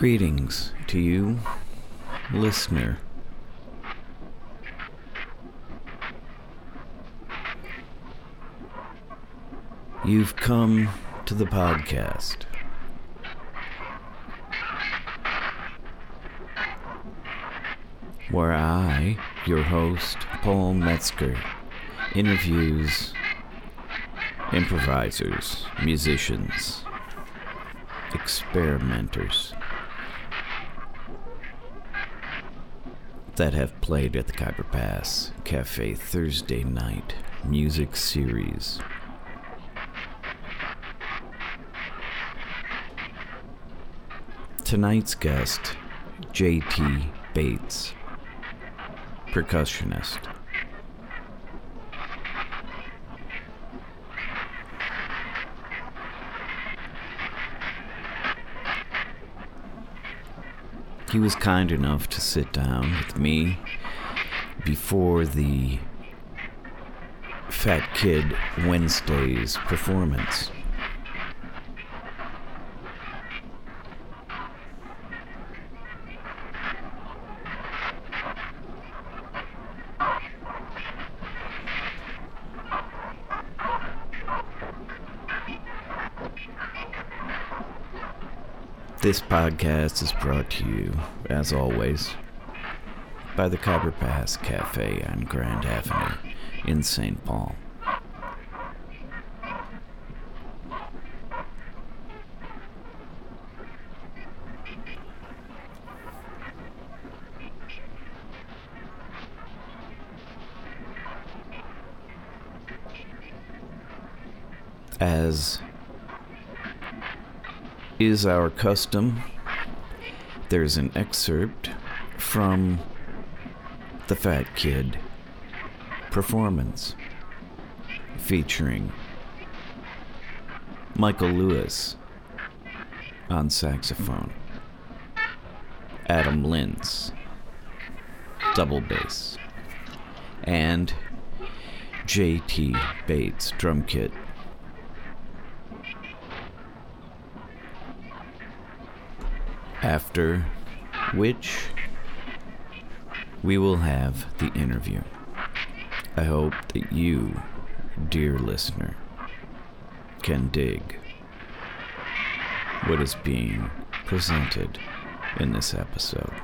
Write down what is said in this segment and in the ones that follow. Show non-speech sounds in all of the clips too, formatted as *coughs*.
Greetings to you, listener. You've come to the podcast. Where I, your host, Paul Metzger, interviews improvisers, musicians, experimenters that have played at the Khyber Pass Cafe Thursday night music series. Tonight's guest, JT Bates, percussionist. He was kind enough to sit down with me before the Fat Kid Wednesdays performance. This podcast is brought to you, as always, by the Khyber Pass Cafe on Grand Avenue in St. Paul. As is our custom, there's an excerpt from the Fat Kid performance featuring Michael Lewis on saxophone, Adam Linz double bass, and JT Bates drum kit. After which we will have the interview. I hope that you, dear listener, can dig what is being presented in this episode.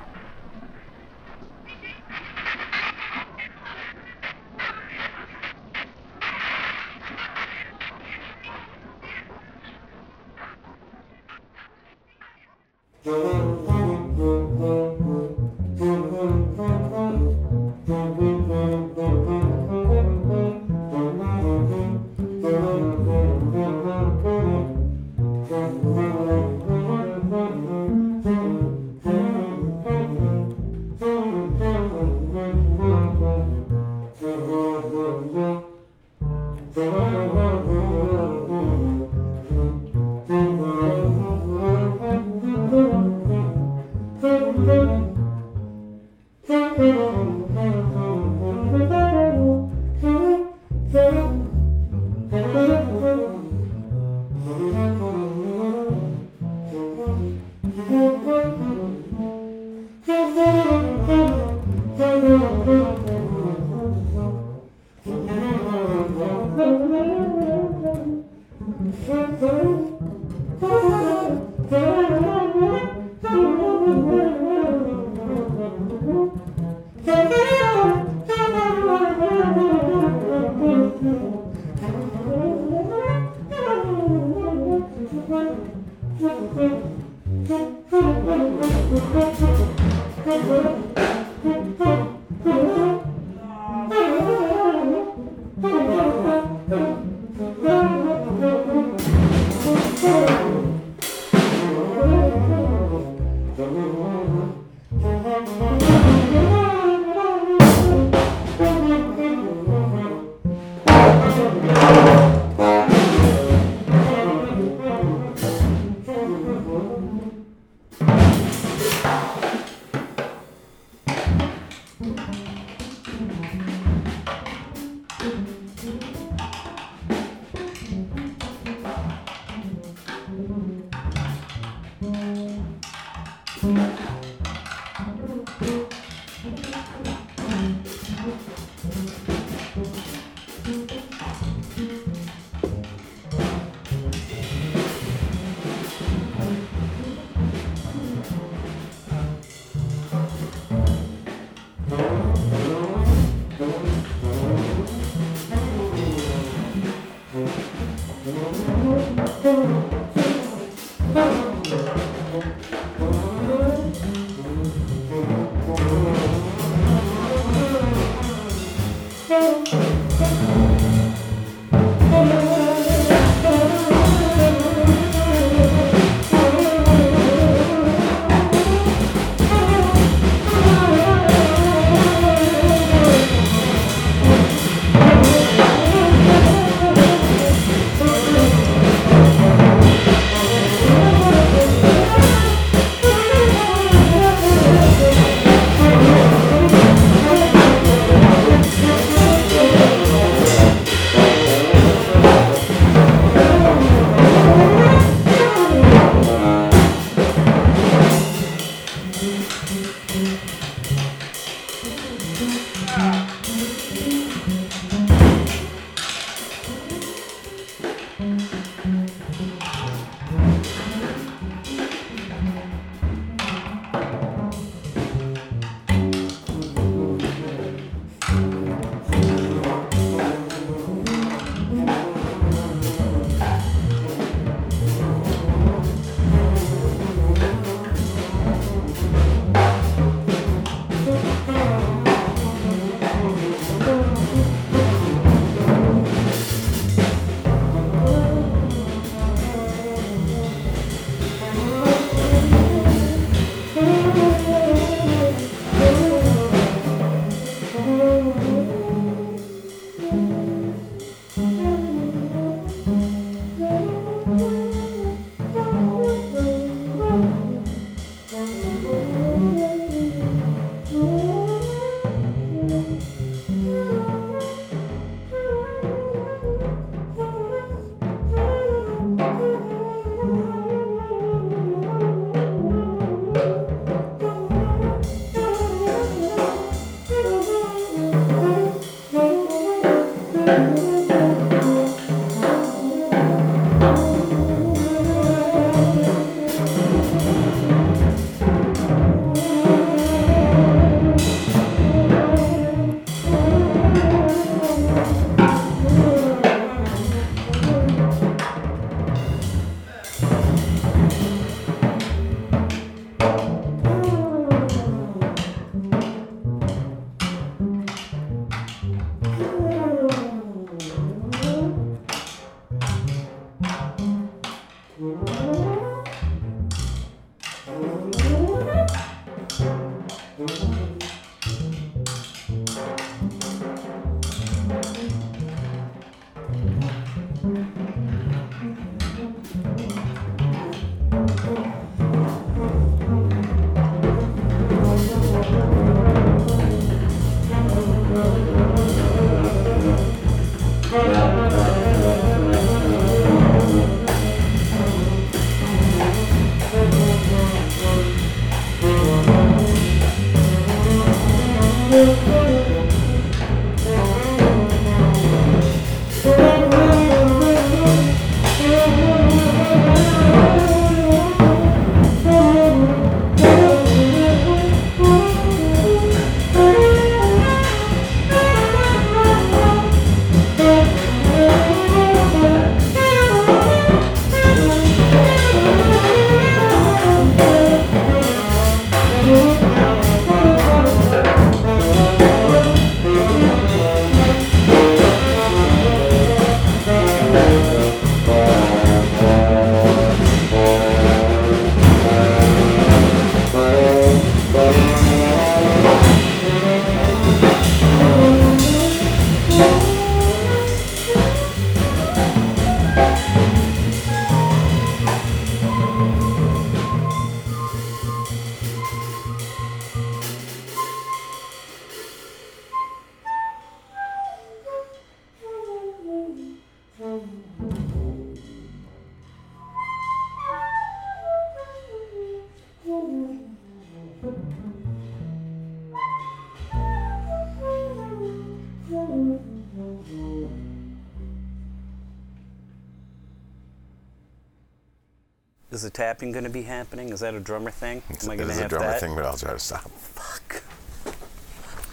Is the tapping going to be happening? Is that a drummer thing? It's, Am I it going to is a drummer that? thing, but I'll try to stop. Fuck.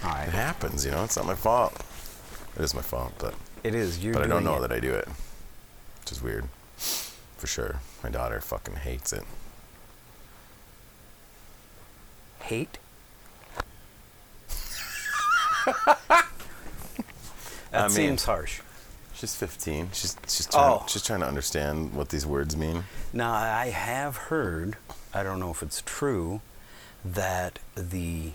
All It happens, you know. It's not my fault. It is my fault, but It is. You're but I don't know it. that I do it, which is weird. For sure, my daughter fucking hates it. Hate? That I mean- seems harsh. She's 15. She's she's trying, Oh. she's trying to understand what these words mean. Now, I have heard, I don't know if it's true, that the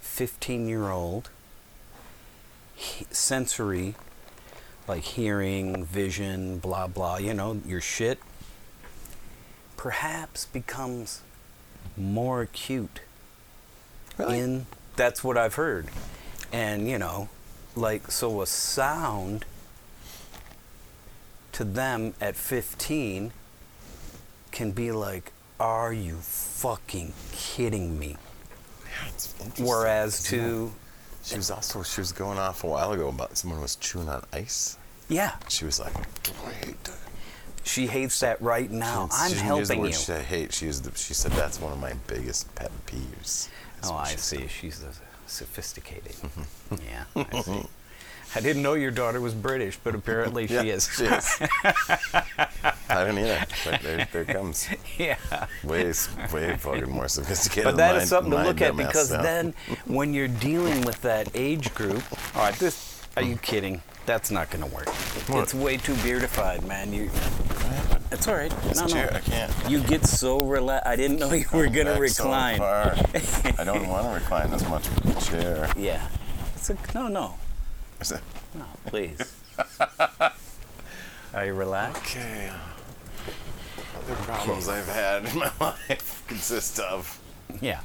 15 year old sensory, like hearing, vision, blah, blah, you know, your shit, perhaps becomes more acute in that's what I've heard. And you know, like so a sound to them at 15 can be like are you fucking kidding me? Interesting. Whereas to She was also she was going off a while ago about someone was chewing on ice. yeah, She was like, "Wait." she hates that right now. She- I'm she didn't the helping word you. She said hate. She used the, she said that's one of my biggest pet peeves. Oh, I see. said. She's sophisticated. *laughs* yeah, I see. I didn't know your daughter was British, but apparently Yeah, she is. She is. *laughs* I don't either. But there, there it comes. yeah. Way, way fucking more sophisticated. But that than is something to look at because self. then when you're dealing with that age group, all right, this are you kidding? That's not going to work. What? It's way too beardified, man. You It's all right. This No, no. chair, I can't. You get so relaxed. I didn't know you were going to so recline. far. *laughs* I don't want to recline as much chair. yeah. It's a, no, no. Is it- No, please. Are you relaxed? Okay. Other problems I've had in *laughs* my life consist of. Yeah.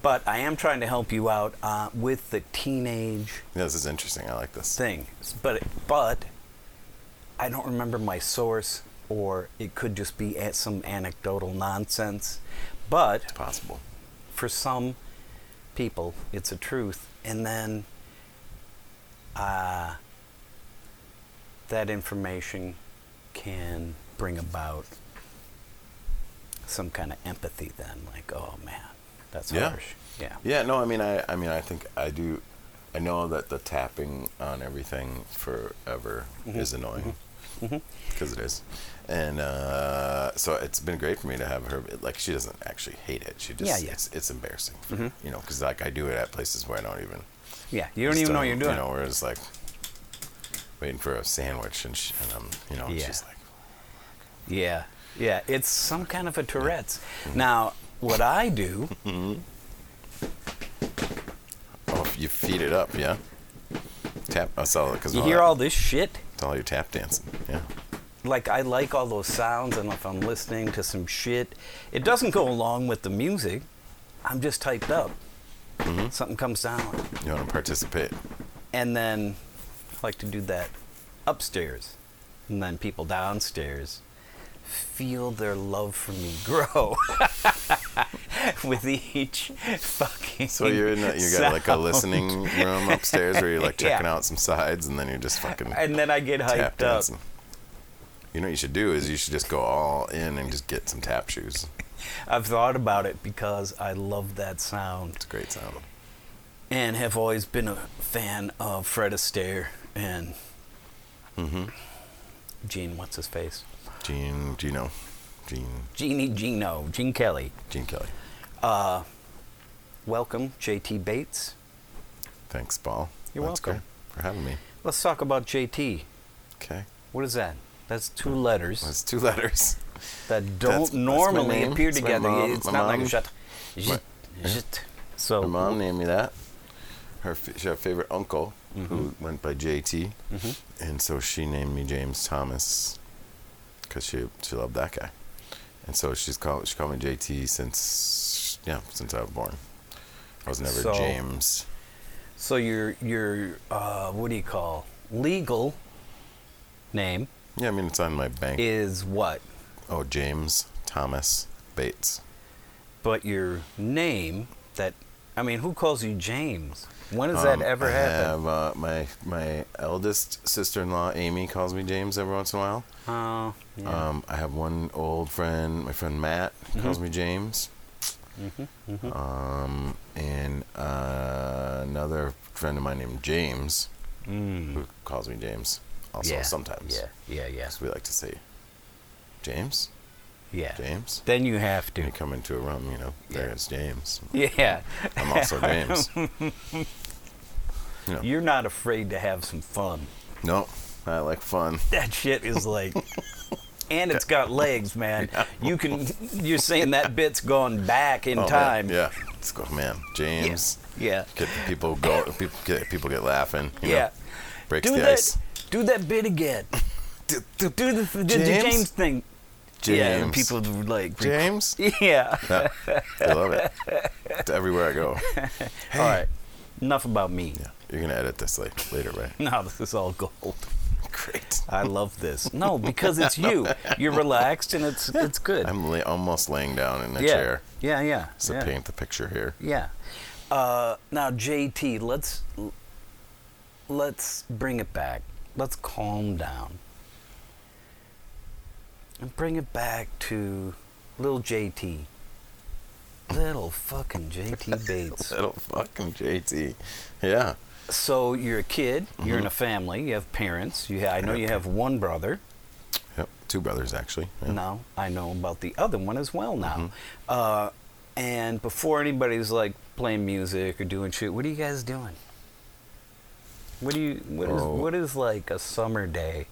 But I am trying to help you out uh, with the teenage Yeah, this is interesting. I like this. thing. But but I don't remember my source, or it could just be at some anecdotal nonsense. But Possible. for some people, it's a truth, and then uh, that information can bring about some kind of empathy. Then, like, oh man, that's Yeah. harsh. Yeah. Yeah, no, I mean, I, I mean, I think I do. I know that the tapping on everything forever Mm-hmm. is annoying because it is, and uh, so it's been great for me to have her. Like, she doesn't actually hate it. She just, Yeah, yeah. It's, it's embarrassing, for her, you know, because like I do it at places where I don't even. Yeah. You don't even know what you're doing. You know, where it's like waiting for a sandwich, and, she, and I'm, you know, Yeah. she's like, Yeah, yeah, it's some kind of a Tourette's. Mm-hmm. Now, what I do, mm-hmm. oh, you feed it up, yeah. Tap. I saw it because you hear all this shit. it's all your tap dancing. Yeah. Like I like all those sounds, and if I'm listening to some shit, it doesn't go along with the music. I'm just typed up. Mm-hmm. Something comes down, You want to participate? and then I like to do that upstairs, and then people downstairs feel their love for me *laughs* grow *laughs* with each fucking. So you're in a, you got like a listening room upstairs where you're like *laughs* checking Yeah. out some sides and then you're just fucking and then I get hyped up. dancing. You know what you should do is you should just go all in and just get some tap shoes. *laughs* I've thought about it because I love that sound It's a great sound. and have always been a fan of Fred Astaire and Mm-hmm. Gene. What's his face? Gene, Gino, Gene, Jeannie Gino, Gene Kelly. Gene Kelly. Uh, welcome, JT Bates. Thanks, Paul. You're That's welcome. for having me. Let's talk about JT. Okay. What is that? That's two letters That's two letters. *laughs* that don't that's normally name. appear That's together. mom- it's not like a mom- shut. Jit, jit. So My mom named me that. Her f- she favorite uncle Mm-hmm. who went by JT, and so she named me James Thomas because she she loved that guy, and so she's called she called me JT since yeah since I was born. I was never So- James. So your your uh, what do you call legal name Yeah, I mean it's on my bank. is what? Oh, James Thomas Bates. But your name that I mean, who calls you James? When has Um, that ever happened? I have uh, my my eldest sister-in-law Amy calls me James every once in a while. Oh, yeah. Um, I have one old friend, my friend Matt, Mm-hmm. calls me James. Mm-hmm. Um, and uh, another friend of mine named James, Mm. who calls me James, also yeah. sometimes. Yeah, yeah, yeah, So we like to say, James, yeah. James. Then you have When to. you come into a room, you know, Yeah. there's James. Yeah. I'm also *laughs* James. *laughs* Yeah. you're not afraid to have some fun. No, I like fun. *laughs* That shit is like, and it's got legs, man. You can. You're saying that bit's gone back in Oh, man, time. Yeah. Let's go, man. James. Yeah. Get people go. People get people get laughing. you know, Yeah. breaks Do the that. ice. Do that bit again. D- Do the, the, the James? James thing. Yeah, and people like. James. *laughs* Yeah. Yeah, I love it. It's everywhere I go. *laughs* All right. Enough about me. Yeah, you're gonna edit this like later, right? *laughs* no, this is all gold. Great. I love this. No, because it's you. You're relaxed and it's it's good. I'm la- almost laying down in a yeah. chair Yeah, yeah. to yeah. paint the picture here. Yeah. Uh, now JT, let's let's bring it back. Let's calm down. And bring it back to little JT. Little fucking JT *laughs* Bates. Little fucking JT. Yeah. So you're a kid. You're in Mm-hmm. a family. You have parents. You ha- I know you have one brother. Yep. Two brothers actually. Now I know about the other one as well now. Mm-hmm. Uh, and before anybody's like playing music or doing shit, what are you guys doing? What do you what is Oh. what is like a summer day?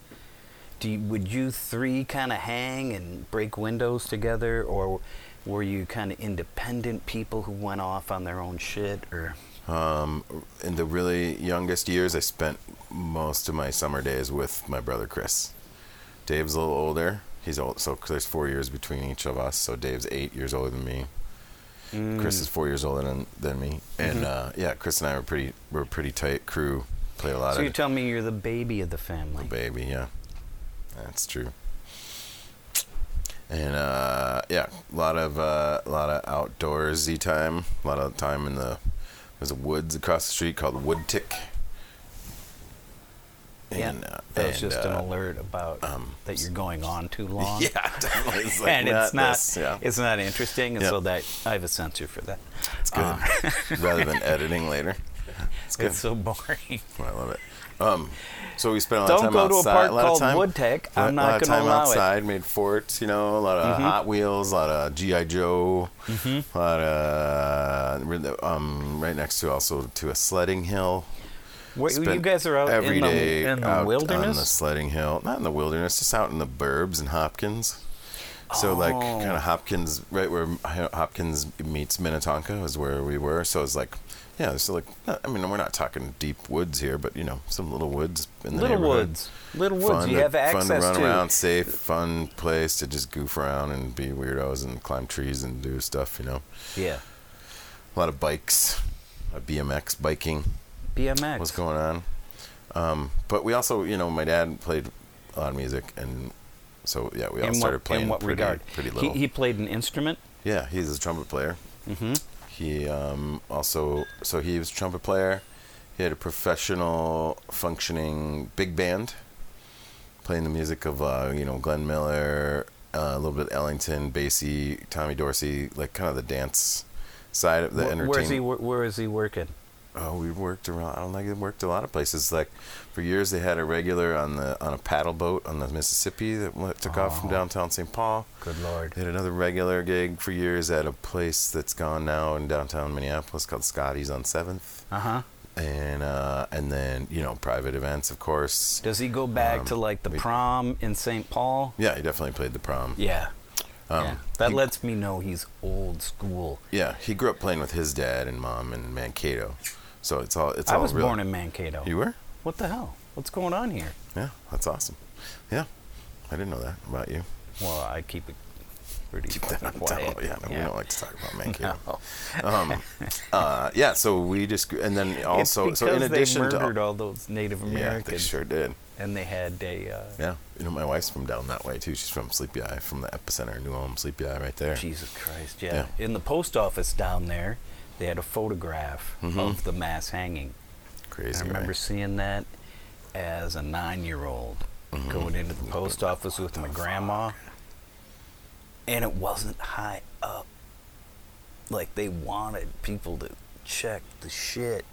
Do you, would you three kind of hang and break windows together, or were you kind of independent people who went off on their own shit? Or Um, in the really youngest years, I spent most of my summer days with my brother Chris. Dave's a little older. He's old, so there's four years between each of us. So Dave's eight years older than me. Chris is four years older than, than me. And uh, yeah, Chris and I were pretty we're a pretty tight crew. Played a lot so you tell me you're the baby of the family. The baby. Yeah, that's true. And uh, yeah, a lot of uh, a lot of outdoorsy time. A lot of time in the there's a woods across the street called Wood Tick. Yeah, And, uh, that was and, just an uh, alert about um, that you're going on too *laughs* long. Yeah, definitely. It's *laughs* like, and it's not this, yeah, it's not interesting, and Yeah. so that I have a censor for that. it's good. uh, *laughs* Rather than editing later, it's good. It's so boring. I love it. Um, so we spent a lot of Don't time go to a outside. park a lot called of time, Wood Tech. a lot- I'm a lot not of going to time allow it. outside. Made forts, you know, a lot of Hot Wheels, a lot of GI Joe, Mm-hmm. a lot of um, right next to also to a sledding hill. Wait, you guys are out every in the, day in the out on the sledding hill, not in the wilderness, just out in the burbs in Hopkins. So like Oh. kind of Hopkins, right where Hopkins meets Minnetonka is where we were. So it's like, yeah, so like, I mean, we're not talking deep woods here, but you know, some little woods in the Little woods, little woods. Fun you to, have fun access to run to. around, safe, fun place to just goof around and be weirdos and climb trees and do stuff. You know, Yeah, a lot of bikes, uh, BMX biking BMX. What's going on. Um, but we also, you know, my dad played a lot of music, and so yeah, we all in started what, playing in what pretty, regard? pretty he, little. he played an instrument. yeah, he's a trumpet player. Mm-hmm. He um, also, so he was a trumpet player. He had a professional, functioning big band, playing the music of uh, you know Glenn Miller, uh, a little bit Ellington, Basie, Tommy Dorsey, like kind of the dance side of the Wh- entertainment. Where's he? wor- Where is he working? Oh, we worked around. I don't think it worked a lot of places. Like for years, they had a regular on the on a paddle boat on the Mississippi that went, took off from Oh. downtown St. Paul. Good lord. They had another regular gig for years at a place that's gone now in downtown Minneapolis called Scotty's on Seventh, Uh huh. and uh, and then you know private events, of course. Does he go back Um, to like the we- prom in St. Paul? Yeah, he definitely played the prom. Yeah. Um, yeah. That he- lets me know he's old school. Yeah, he grew up playing with his dad and mom in Mankato, so it's all it's I all was real. born in Mankato. You were? What the hell? What's going on here? Yeah, that's awesome. Yeah, I didn't know that about you. Well, I keep it pretty Keep that fucking on *laughs* down. quiet. Yeah, no, we don't like to talk about *laughs* Mankato. No. um, uh, yeah, so we just and then also so in addition they to murdered all those Native Americans. yeah, they sure did. and they had a uh, Yeah, you know my wife's from down that way too. She's from Sleepy Eye, from the epicenter, New Ulm, Sleepy Eye, right there. Jesus Christ, yeah. Yeah. In the post office down there, they had a photograph Mhm. of the mass hanging. Crazy. I remember right? seeing that as a nine-year-old Mhm. going into the post office with my grandma, and it wasn't high up. Like they wanted people to check the shit.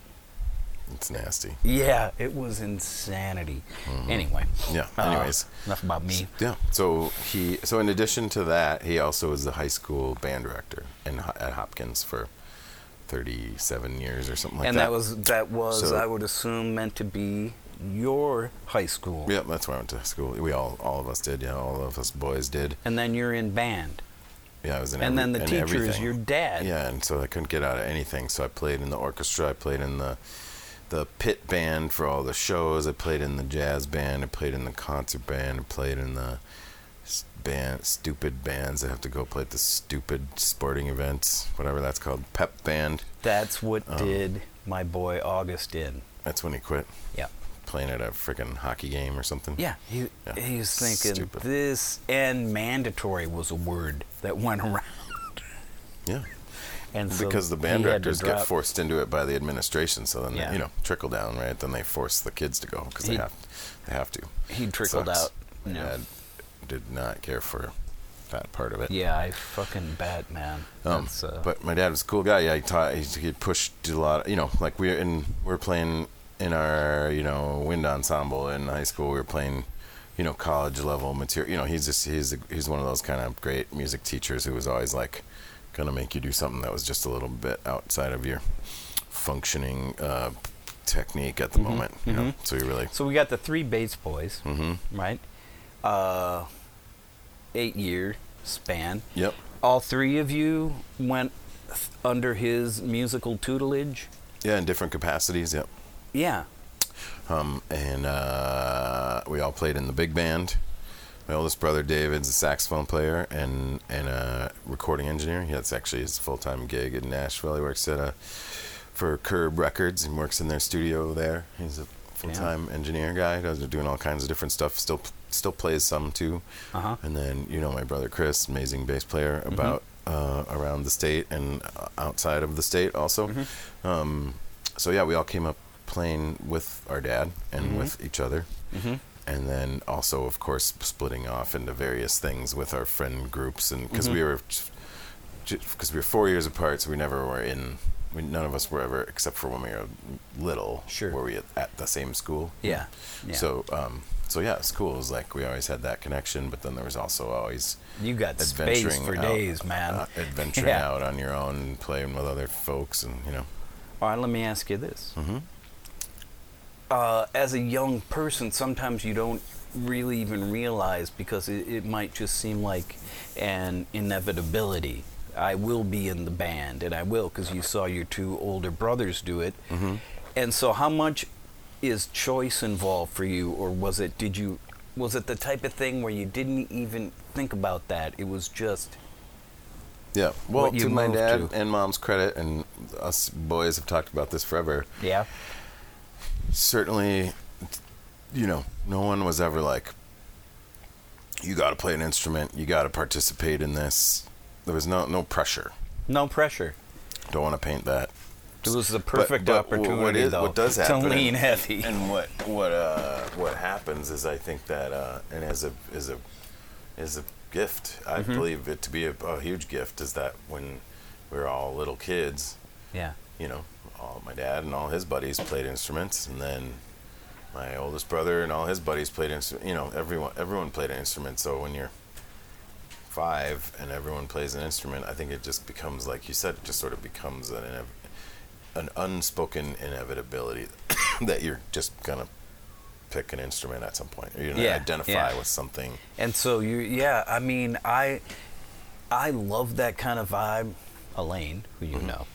It's nasty. Yeah, it was insanity. Anyway. Yeah. uh, Anyways, enough about me. yeah. So he so in addition to that, he also was the high school band director in at Hopkins for 37 years or something like and that. And that was that was So- I would assume meant to be your high school. Yeah, that's where I went to school. We all, all of us did. Yeah, all of us boys did. And then you're in band. Yeah, I was in. And every- then the teacher is your dad. Yeah, and so I couldn't get out of anything. So I played in the orchestra. I played in the the pit band for all the shows. I played in the jazz band. I played in the concert band. I played in the band, stupid bands that have to go play at the stupid sporting events, whatever that's called, pep band. That's what Um, did my boy August in. That's when he quit Yeah. playing at a freaking hockey game or something. Yeah, he, Yeah. he was thinking Stupid. this and mandatory was a word that went around. Yeah. And so because the band he had to directors get forced into it by the administration, so then Yeah. they, you know trickle down, right? Then they force the kids to go because they have they have to. He trickled out. Yeah. Did not care for that part of it. Yeah, I fucking bet, man. Um, uh, but my dad was a cool guy. Yeah, he taught. He, he pushed a lot. Of, you know, like we were in. We are playing in our you know wind ensemble in high school. We were playing, you know, college level material. You know, he's just he's a, he's one of those kind of great music teachers who was always like gonna make you do something that was just a little bit outside of your functioning uh, technique at the Mhm, moment. You know, mhm. so you really. so we got the three bass boys, Mm-hmm. right? Uh, eight year span. Yep. All three of you went th- under his musical tutelage. Yeah, in different capacities. Yep. Yeah. Um, and uh, we all played in the big band. My oldest brother David's a saxophone player and and a recording engineer. He- That's actually his full time gig in Nashville. He works at a for Curb Records and works in their studio there. He's a full time engineer guy. Does doing all kinds of different stuff. Still still plays some too. Uh huh. And then you know my brother Chris, amazing bass player, Mm-hmm. about uh, around the state and uh, outside of the state also. Mm-hmm. Um, so yeah, we all came up playing with our dad and Mhm. with each other, Mm-hmm. and then also of course splitting off into various things with our friend groups, and because Mhm. we were because we were four years apart, so we never were in. We, none of us were ever, except for when we were little, Sure. were we at, at the same school. Yeah. yeah. So, um, so yeah. It was like we always had that connection, but then there was also always you got space adventuring for out, days, man. uh, *laughs* adventuring Yeah. out on your own, and playing with other folks, and you know. All right, let me ask you this. hmm uh, as a young person, sometimes you don't really even realize because it, it might just seem like an inevitability. I will be in the band, and I will because you saw your two older brothers do it. hmm And so, how much is choice involved for you, or was it? Did you? Was it the type of thing where you didn't even think about that? It was just Yeah. Well, What you to my dad to. and mom's credit, and us boys have talked about this forever. yeah, Certainly, you know, no one was ever like, "You got to play an instrument. You got to participate in this." There was no no pressure. no pressure. Don't want to paint that. It was the perfect but wh- opportunity, what is, though, what does to happen lean and, heavy. And what what uh what happens is I think that uh and as a is a is a gift. I Mhm. believe it to be a, a huge gift is that when we were all little kids, yeah, you know, all my dad and all his buddies played instruments, and then my oldest brother and all his buddies played instruments. You know, everyone everyone played an instrument. So when you're five and everyone plays an instrument, I think it just becomes like you said, it just sort of becomes an inev- an unspoken inevitability *coughs* that you're just gonna pick an instrument at some point. Or you're gonna Yeah, identify yeah. with something. And so you, yeah, I mean, I, I love that kind of vibe. Elaine, who you Mhm. know,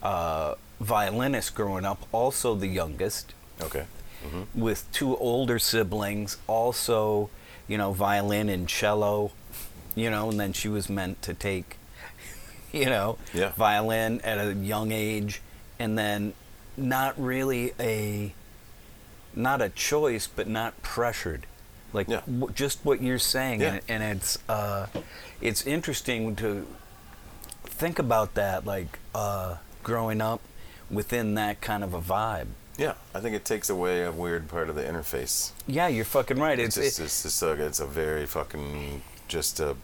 uh, violinist growing up, also the youngest, Okay. hmm with two older siblings, also, you know, violin and cello, you know, and then she was meant to take, *laughs* you know, Yeah. violin at a young age, and then not really a, not a choice, but not pressured, like Yeah. w- just what you're saying, Yeah. and, and it's uh, it's interesting to think about that, like uh, growing up within that kind of a vibe. Yeah, I think it takes away a weird part of the interface. Yeah, you're fucking right. It's, It's, just, it- it's just a, it's a very fucking just a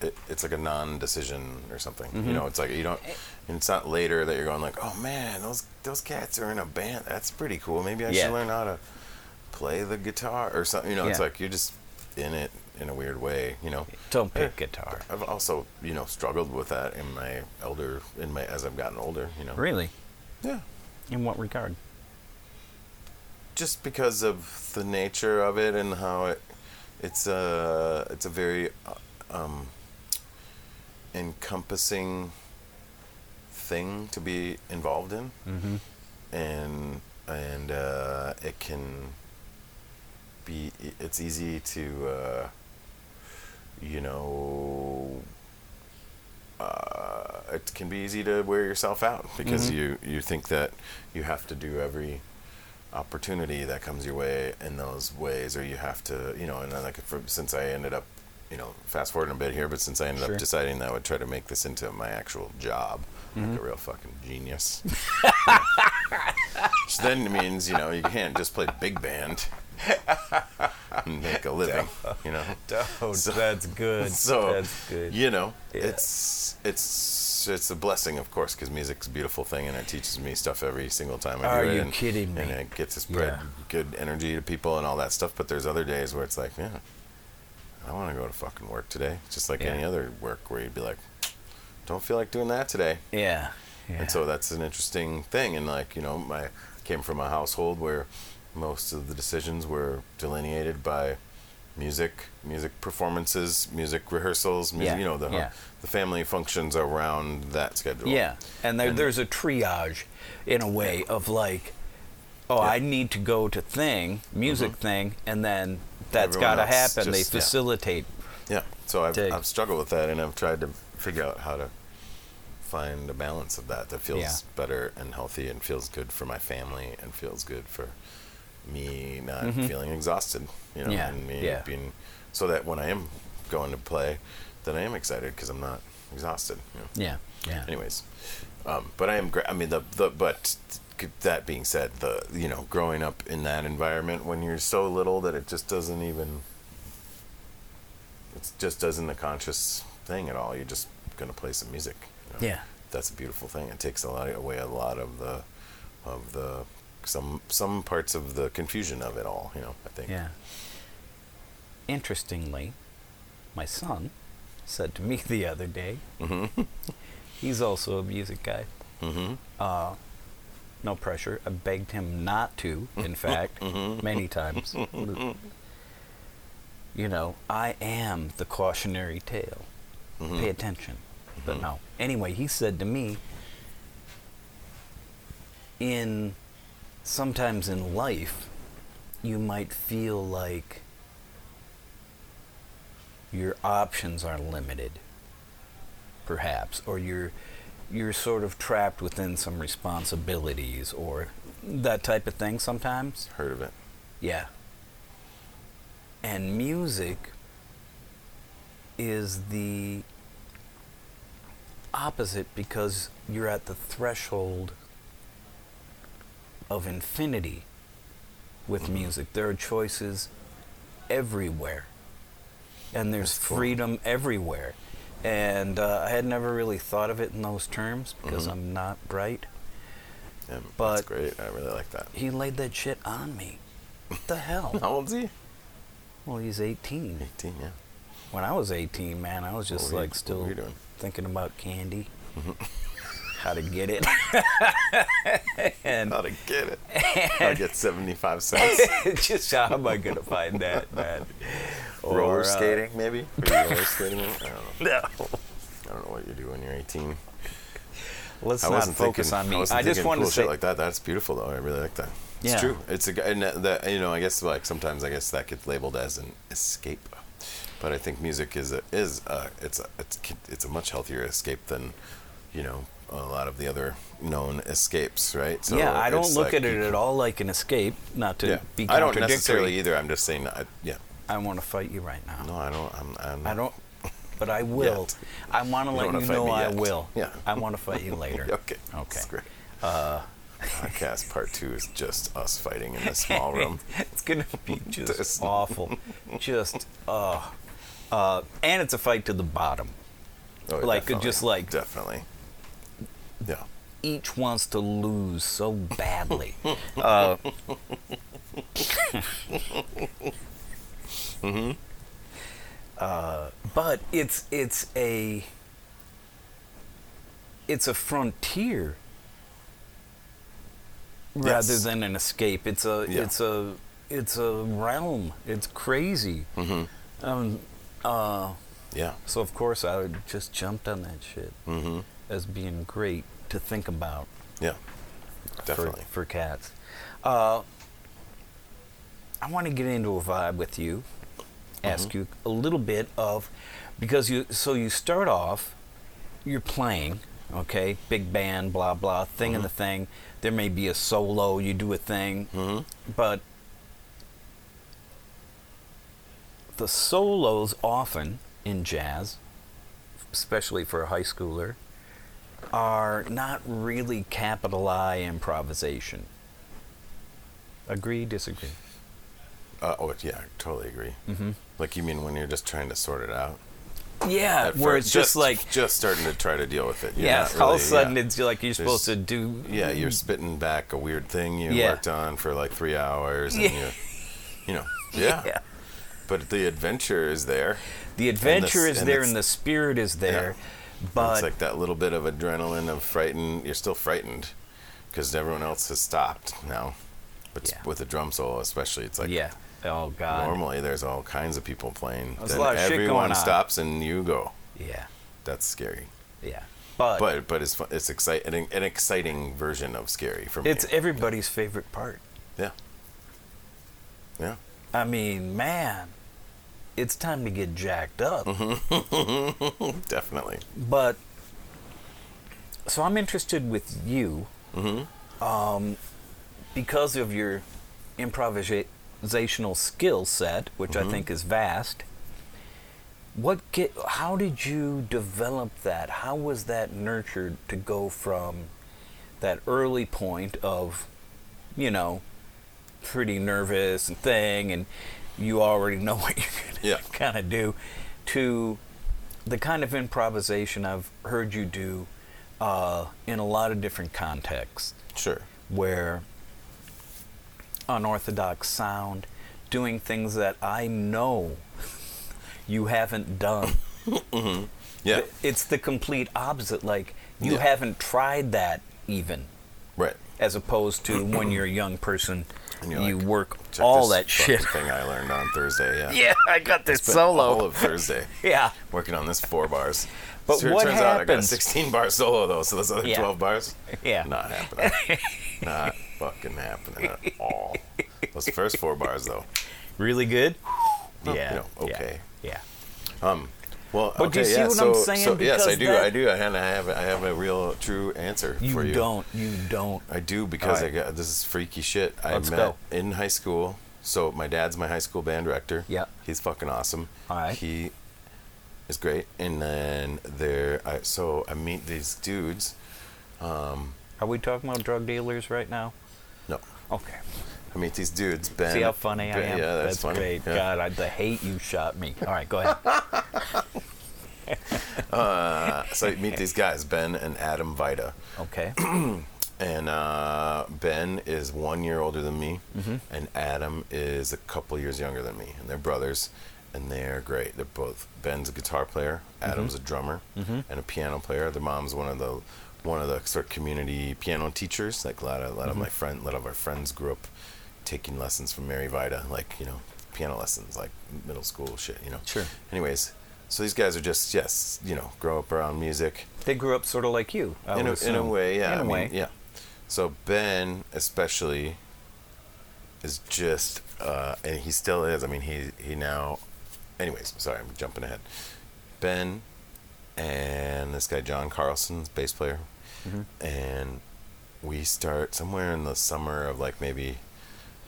it, it's like a non-decision or something. You Mhm. know, it's like you don't. And it's not later that you're going like, oh man, those those cats are in a band. That's pretty cool. Maybe I Yeah. should learn how to play the guitar or something. You know, it's like you're just in it in a weird way, you know. Don't pick guitar. I've also, you know, struggled with that in my elder, in my as I've gotten older, you know. Really? Yeah. In what regard? Just because of the nature of it and how it, it's a, it's a very, uh, um, encompassing thing to be involved in, Mm-hmm. and and uh, it can be. It's easy to, uh, you know, uh, it can be easy to wear yourself out because Mhm. you you think that you have to do every opportunity that comes your way in those ways, or you have to, you know, and then like for, since I ended up, you know, fast forwarding a bit here, but since I ended Sure. up deciding that I would try to make this into my actual job, Mhm. like a real fucking genius. *laughs* Which then means, you know, you can't just play big band and make a living, you know. Oh, So- that's good. *laughs* So that's good. You know, Yeah. it's it's it's a blessing, of course, because music's a beautiful thing, and it teaches me stuff every single time I Are do it. you and, kidding And it gets to spread Yeah. good energy to people and all that stuff. But there's other days where it's like, yeah, I want to go to fucking work today, just like Yeah. any other work where you'd be like, don't feel like doing that today. Yeah. yeah. And so that's an interesting thing. And like, you know, my came from a household where most of the decisions were delineated by music, music performances, music rehearsals, music, Yeah, you know, the yeah. the family functions around that schedule. Yeah, and there, And- there's a triage, in a way, of like, oh, Yeah. I need to go to thing, music mm-hmm. thing, and then that's got to happen. just- they facilitate. Yeah. So I've. I've struggled with that and I've tried to figure out how to find a balance of that that feels better and healthy and feels good for my family and feels good for me not Mhm. feeling exhausted, you know, Yeah, and me yeah. being so that when I am going to play, then I am excited because I'm not exhausted. You know? Yeah, yeah. Anyways, um, but I am. Gra- I mean, the the but that being said, the you know, growing up in that environment when you're so little that it just doesn't even. It just doesn't a conscious thing at all. You're just gonna play some music. you know? Yeah. that's a beautiful thing. It takes a lot away a lot of the, of the some some parts of the confusion of it all. You know, I think. Yeah. Interestingly, my son said to me *laughs* the other day, Mm-hmm. *laughs* he's also a music guy. Mm-hmm. Uh, no pressure. I begged him not to, in *laughs* fact, Mhm. many times. you know, I am the cautionary tale. Mm-hmm. Pay attention. But Mhm. no. Anyway, he said to me, in sometimes in life, you might feel like your options are limited, perhaps, or you're you're sort of trapped within some responsibilities or that type of thing sometimes. Heard of it? Yeah. And music is the opposite because you're at the threshold of infinity with Mhm. music. There are choices everywhere. And there's cool. freedom everywhere. And uh, I had never really thought of it in those terms because Mhm. I'm not bright. Yeah, But- that's great. I really like that. He laid that shit on me. What the *laughs* hell? How old he? Well, he's 18. 18, yeah. When I was 18, man, I was just like still were you doing? thinking about candy, Mhm. *laughs* *laughs* how to get it, and How to get it. How to get 75 cents. *laughs* just how am I gonna find that, man? roller Or, uh, skating, maybe? Roller skating? I don't know. *laughs* No, I don't know what you do when you're 18. let's I not wasn't focus thinking, on me. I, I just wanted cool to say, shit like that. That's beautiful, though. I really like that. It's Yeah. true. It's a, and that- that you know. I guess like sometimes I guess that gets labeled as an escape, but I think music is a is a, it's a it's it's a much healthier escape than you know a lot of the other known escapes, right? So yeah, I don't look like at it at all like an escape. Not to Yeah, be I don't contradictory. necessarily either. I'm just saying. I, yeah, I want to fight you right now. no, I don't. I'm. I'm I don't, *laughs* but I will. Yet. I want to let you know I yet. will. Yeah. I want to fight you later. *laughs* Okay. Okay. Great. Uh, Podcast part two is just us fighting in this *laughs* small room. it's gonna be just awful. Just uh, uh, and it's a fight to the bottom. Oh, Like, just like- definitely. Yeah. Each wants to lose so badly. *laughs* uh, Mm-hmm. uh, but it's it's a it's a frontier rather than an escape. It's a Yeah. it's a it's a realm. It's crazy. Mm-hmm. Um, uh, Yeah. so of course I would just jumped on that shit Mm-hmm. as being great to think about Yeah. for, Definitely. for cats. Uh, I want to get into a vibe with you. Ask Mm-hmm. you a little bit of because you so you start off, you're playing, okay, big band, blah blah, thing and the thing. There may be a solo, you do a thing, Mm-hmm. but the solos often in jazz, especially for a high schooler, are not really capital I improvisation. Agree, disagree? Uh, oh, yeah, I totally agree. Mm-hmm. Like you mean when you're just trying to sort it out? Yeah, At where first, it's just, like, just starting to try to deal with it. You're yeah, all of a sudden yeah. it's like you're supposed to do. Yeah, you're spitting back a weird thing you Yeah. worked on for like three hours, and Yeah. you, you know, *laughs* yeah. Yeah. But the adventure is there. The adventure s- is there and the spirit is there, but it's like that little bit of adrenaline of frightened. You're still frightened because everyone else has stopped now. But Yeah. with the drum solo, especially, it's like yeah. Oh God. normally there's all kinds of people playing. There's a lot of shit everyone going on. stops and you go. Yeah. That's scary. Yeah. But, But but it's fu- it's exciting an exciting version of scary for me. it's everybody's favorite part. yeah. Yeah. I mean, man, it's time to get jacked up. Mm-hmm. *laughs* Definitely. But so I'm interested with you Mm-hmm. um, because of your improvisational skill set, which Mm-hmm. I think is vast. What get? How did you develop that? How was that nurtured to go from that early point of, you know, pretty nervous and thing, and you already know *laughs* what you're gonna Yeah. kind of do, to the kind of improvisation I've heard you do uh, in a lot of different contexts Sure. where unorthodox sound, doing things that I know you haven't done. *laughs* Yeah. It's the complete opposite. Like, you Yeah. haven't tried that even, Right. as opposed to when *clears throat* you're a young person, And you're like, work all that shit. thing I learned on Thursday. Yeah. *laughs* Yeah, I got this all solo. of Thursday *laughs* Yeah. working on this four bars. But So it what turns out I got a happens- 16 bar solo though, so those other Yeah. 12 bars, Yeah. not happening. *laughs* not fucking happening at all. Those first four bars though, Really good? you Yeah. know, yeah, okay. Yeah. Um, well, But do okay, you see yeah. what so, I'm saying? so yes, I do, that- I do, and I have, I have a real, true answer You, for you. You don't. You don't. I do because right. I got this is freaky shit. I Let's met go. in high school. So my dad's my high school band director. Yeah. He's fucking awesome. All right. He is great. And then there, I so I meet these dudes. Um, Are we talking about drug dealers right now? no, Okay. I meet these dudes. Ben. See how funny I am? Yeah, that's, funny. great. Yeah. God, I, the hate you shot me. All right, go ahead. *laughs* Uh, so I meet these guys, Ben and Adam Vida. Okay. *clears throat* And uh, Ben is one year older than me, Mm-hmm. and Adam is a couple years younger than me. And they're brothers, and they're great. They're both Ben's a guitar player, Adam's a drummer, Mhm. and a piano player. Their mom's one of the one of the sort of community piano teachers. Like a lot of a lot of my Mm-hmm. friend, a lot of our friends grew up taking lessons from Mary Vida, like you know, piano lessons, like middle school shit. You know. Sure. Anyways, so these guys are just yes, you know, grow up around music They grew up sort of like you. I in a, in a way, yeah. In a I mean, way. yeah. So Ben, especially, is just, uh, and he still is. I mean, he he now. Anyways, sorry, I'm jumping ahead. Ben and this guy John Carlson, bass player, Mhm. and we start somewhere in the summer of like maybe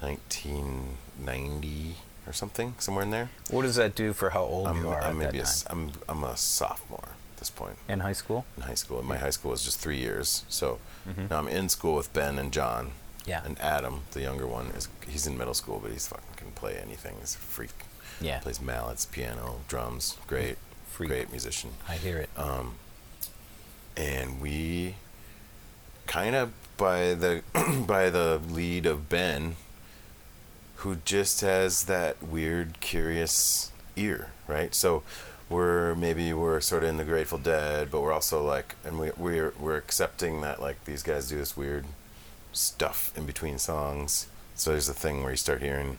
1990 or something, somewhere in there. What does that do for how old I'm, you are I'm maybe a, that s- time? I'm I'm a sophomore at this point In high school? in high school. And my high school was just three years. So Mhm. now I'm in school with Ben and John. Yeah. And Adam, the younger one, is he's in middle school, but he's fucking can play anything. He's a freak. Yeah. Plays mallets, piano, drums. Great, Freak. great musician. I hear it. Um, and we kind of by the *clears throat* by the lead of Ben, who just has that weird, curious ear, right? So we're maybe we're sort of in the Grateful Dead, but we're also like, and we we're we're accepting that like these guys do this weird stuff in between songs. So there's a thing where you start hearing.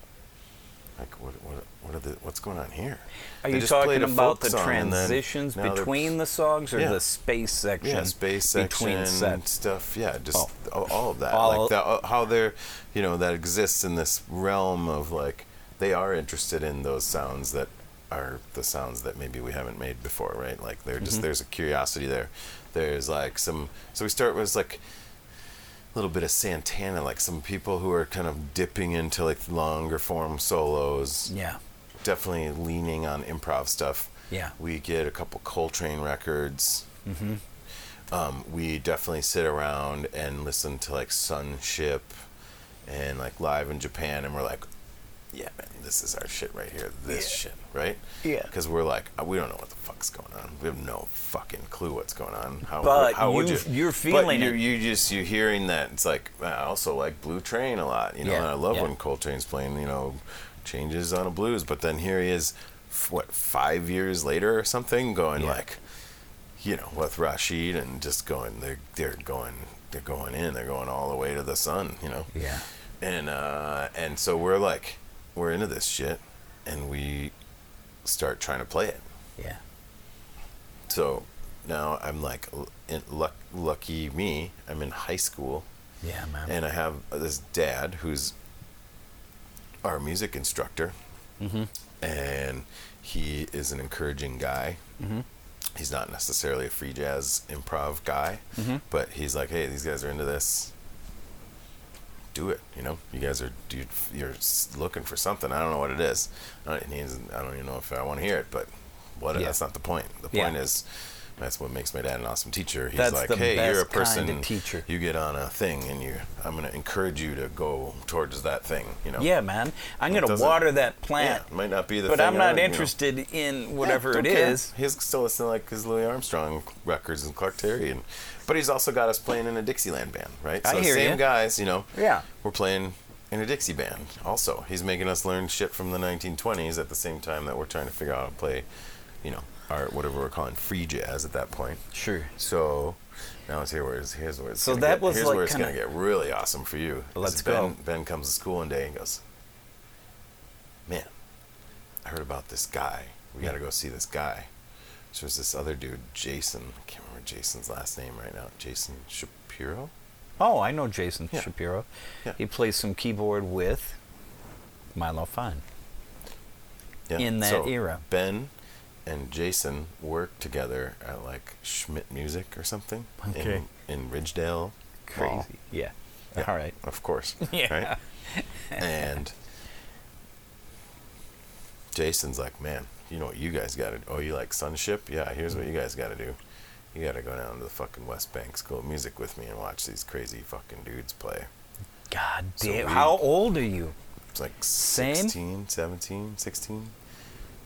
Like what what what are the what's going on here? Are They you talking about the then transitions between the songs or Yeah. the space section? yeah, space section between sets. stuff. Yeah, just Oh. all, of that. All- like that, uh, how they're, you know, that exists in this realm of like they are interested in those sounds that are the sounds that maybe we haven't made before, right? Like they're Mm-hmm. just there's a curiosity there. There's like some. So we start with like little bit of Santana, like some people who are kind of dipping into like longer form solos Yeah, definitely leaning on improv stuff. Yeah. We get a couple Coltrane records. Mm-hmm. Um, we definitely sit around and listen to like Sunship and like live in Japan, and we're like, yeah, man, this is our shit right here. This Yeah. shit, right? Yeah. Because we're like, uh, we don't know what the fuck's going on. We have no fucking clue what's going on. How, But how would you? you're feeling you're, it. you just you're hearing that. It's like I also like Blue Train a lot. You know, Yeah, and I love yeah. when Coltrane's playing. You know, changes on a blues. But then here he is, what five years later or something, going like, you know, with Rashied and just going. They're they're going. They're going in. They're going all the way to the sun. You know yeah, and uh, and so we're like we're into this shit and we start trying to play it yeah. so now i'm like in, luck, lucky me i'm in high school Yeah, man. and i have this dad who's our music instructor mm-hmm. and he is an encouraging guy Mm-hmm. he's not necessarily a free jazz improv guy mm-hmm. but he's like hey these guys are into this do it you know you guys are dude you're looking for something i don't know what it is i don't, I don't even know if i want to hear it but what Yeah. that's not the point the Yeah. point is that's what makes my dad an awesome teacher he's That's like hey you're a best kind person of teacher. you get on a thing and you i'm going to encourage you to go towards that thing you know Yeah, man. I'm gonna water that plant, it might not be the but thing I'm not would, you know. interested in whatever Yeah, it care. is. He's still listening to like his Louis Armstrong records and Clark Terry, and but he's also got us playing in a Dixieland band, right? I so hear same ya. guys, you know. Yeah. We're playing in a Dixie band. Also, he's making us learn shit from the 1920s at the same time that we're trying to figure out how to play, you know, our whatever we're calling free jazz at that point. Sure. So now it's here where it's here's where it's So that get, was here's like where it's gonna get really awesome for you. Let's ben, go. Ben comes to school one day and goes, "Man, I heard about this guy. We got to go see this guy." There's this other dude, Jason. I can't remember Jason's last name right now. Jason Shapiro. Oh, I know Jason Yeah. Shapiro. Yeah. He plays some keyboard with Milo Fine. Yeah. In that so era. Ben and Jason worked together at like Schmidt Music or something Okay. in, in Ridgedale. Crazy. Mall. Yeah. Yeah, All right. Of course. *laughs* Yeah. Right? and *laughs* Jason's like, man, you know what you guys got to do? Oh, you like Sunship? Yeah, here's what you guys got to do. You got to go down to the fucking West Bank School of Music with me and watch these crazy fucking dudes play. God So damn. we- How old are you? It's like Same? 16, 17, 16.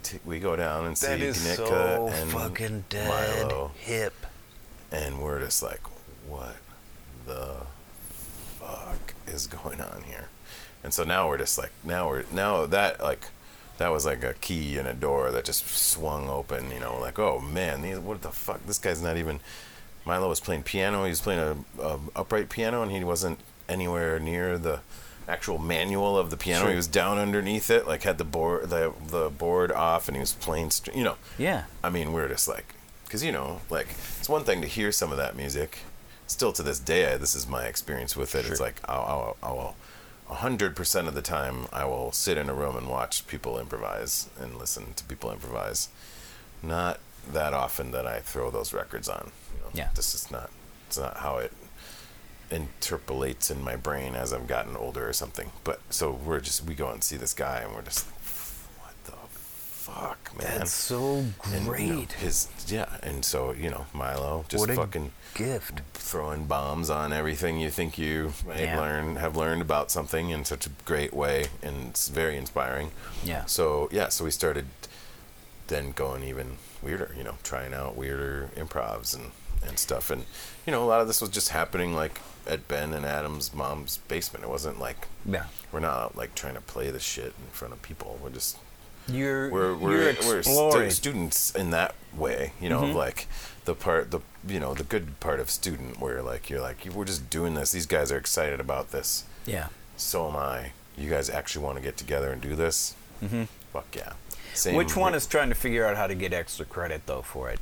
T- we go down and see That is Gnitka so and fucking dead Milo, hip. and we're just like, what the fuck is going on here? And so now we're just like, now we're now that like that was like a key in a door that just swung open. You know, like oh man, these, what the fuck? This guy's not even. Milo was playing piano. He was playing a, a upright piano, and he wasn't anywhere near the actual manual of the piano. Sure. He was down underneath it, like had the board the the board off, and he was playing. You know. Yeah. I mean, we are just like, because you know, like it's one thing to hear some of that music. Still to this day, I, this is my experience with it. Sure. It's like, oh, oh, oh, oh 100% of the time I will sit in a room and watch people improvise and listen to people improvise. Not that often that I throw those records on. You know, yeah. This is not it's not how it interpolates in my brain as I've gotten older or something. But so we're just we go and see this guy and we're just like what the fuck, man. That's so great. And, you know, his yeah, and so, you know, Milo just what fucking gift. throwing bombs on everything you think you Yeah. learn have learned about something in such a great way, and it's very inspiring. Yeah. So yeah, so we started then going even weirder, you know, trying out weirder improvs and and stuff, and you know a lot of this was just happening like at Ben and Adam's mom's basement. It wasn't like Yeah. we're not like trying to play the shit in front of people. We're just You're we're we're, you're we're exploring. students in that way, you know, of like the part the you know the good part of student where like you're like we're just doing this. These guys are excited about this. yeah. So am I. You guys actually want to get together and do this? Mm-hmm. Fuck yeah. Same Which one is trying to figure out how to get extra credit though for it?